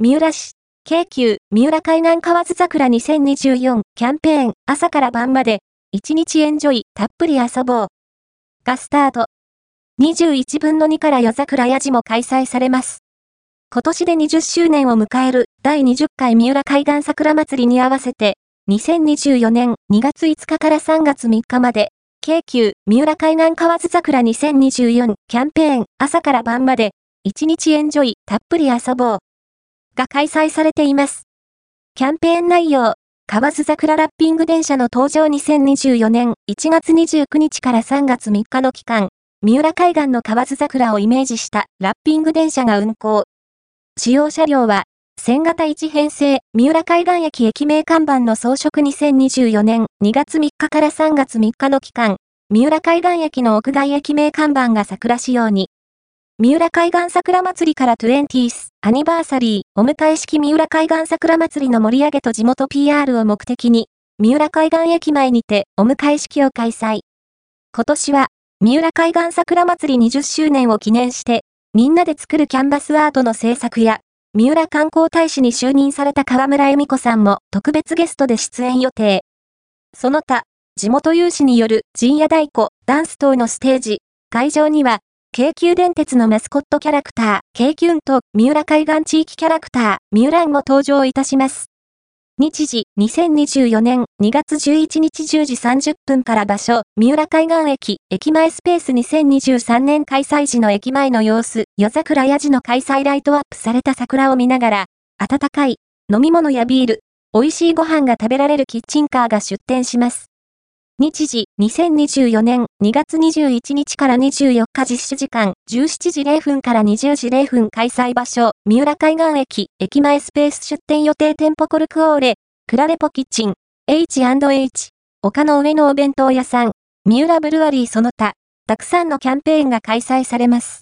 三浦市、京急、三浦海岸河津桜2024キャンペーン、朝から晩まで、1日エンジョイ、たっぷり遊ぼう。がスタート。21分の2から夜桜やじも開催されます。今年で20周年を迎える。第20回三浦海岸桜祭りに合わせて、2024年。2月5日から3月3日まで、京急三浦海岸河津桜2024キャンペーン。朝から晩まで、1日エンジョイ。たっぷり遊ぼう。が開催されています。キャンペーン内容、河津桜ラッピング電車の登場2024年1月29日から3月3日の期間、三浦海岸の河津桜をイメージしたラッピング電車が運行。使用車両は、線型1編成、三浦海岸駅駅名看板の装飾2024年2月3日から3月3日の期間、三浦海岸駅の屋外駅名看板が桜仕様に。三浦海岸桜祭りから 20th アニバーサリーお迎え式三浦海岸桜祭りの盛り上げと地元 PR を目的に、三浦海岸駅前にてお迎え式を開催。今年は、三浦海岸桜祭り20周年を記念して、みんなで作るキャンバスアートの制作や、三浦観光大使に就任された河村恵美子さんも特別ゲストで出演予定。その他、地元有志による陣屋太鼓、ダンス等のステージ、会場には、京急電鉄のマスコットキャラクター、京急ンと三浦海岸地域キャラクター、三浦ンも登場いたします。日時、2024年2月11日10時30分から場所、三浦海岸駅、駅前スペース2023年開催時の駅前の様子、夜桜やじの開催ライトアップされた桜を見ながら、温かい、飲み物やビール、美味しいご飯が食べられるキッチンカーが出店します。日時、2024年2月21日から24日実施時間、17時0分から20時0分開催場所、三浦海岸駅、駅前スペース出店予定店舗コルクオーレ、クラレポキッチン、H&H、丘の上のお弁当屋さん、三浦ブルワリーその他、たくさんのキャンペーンが開催されます。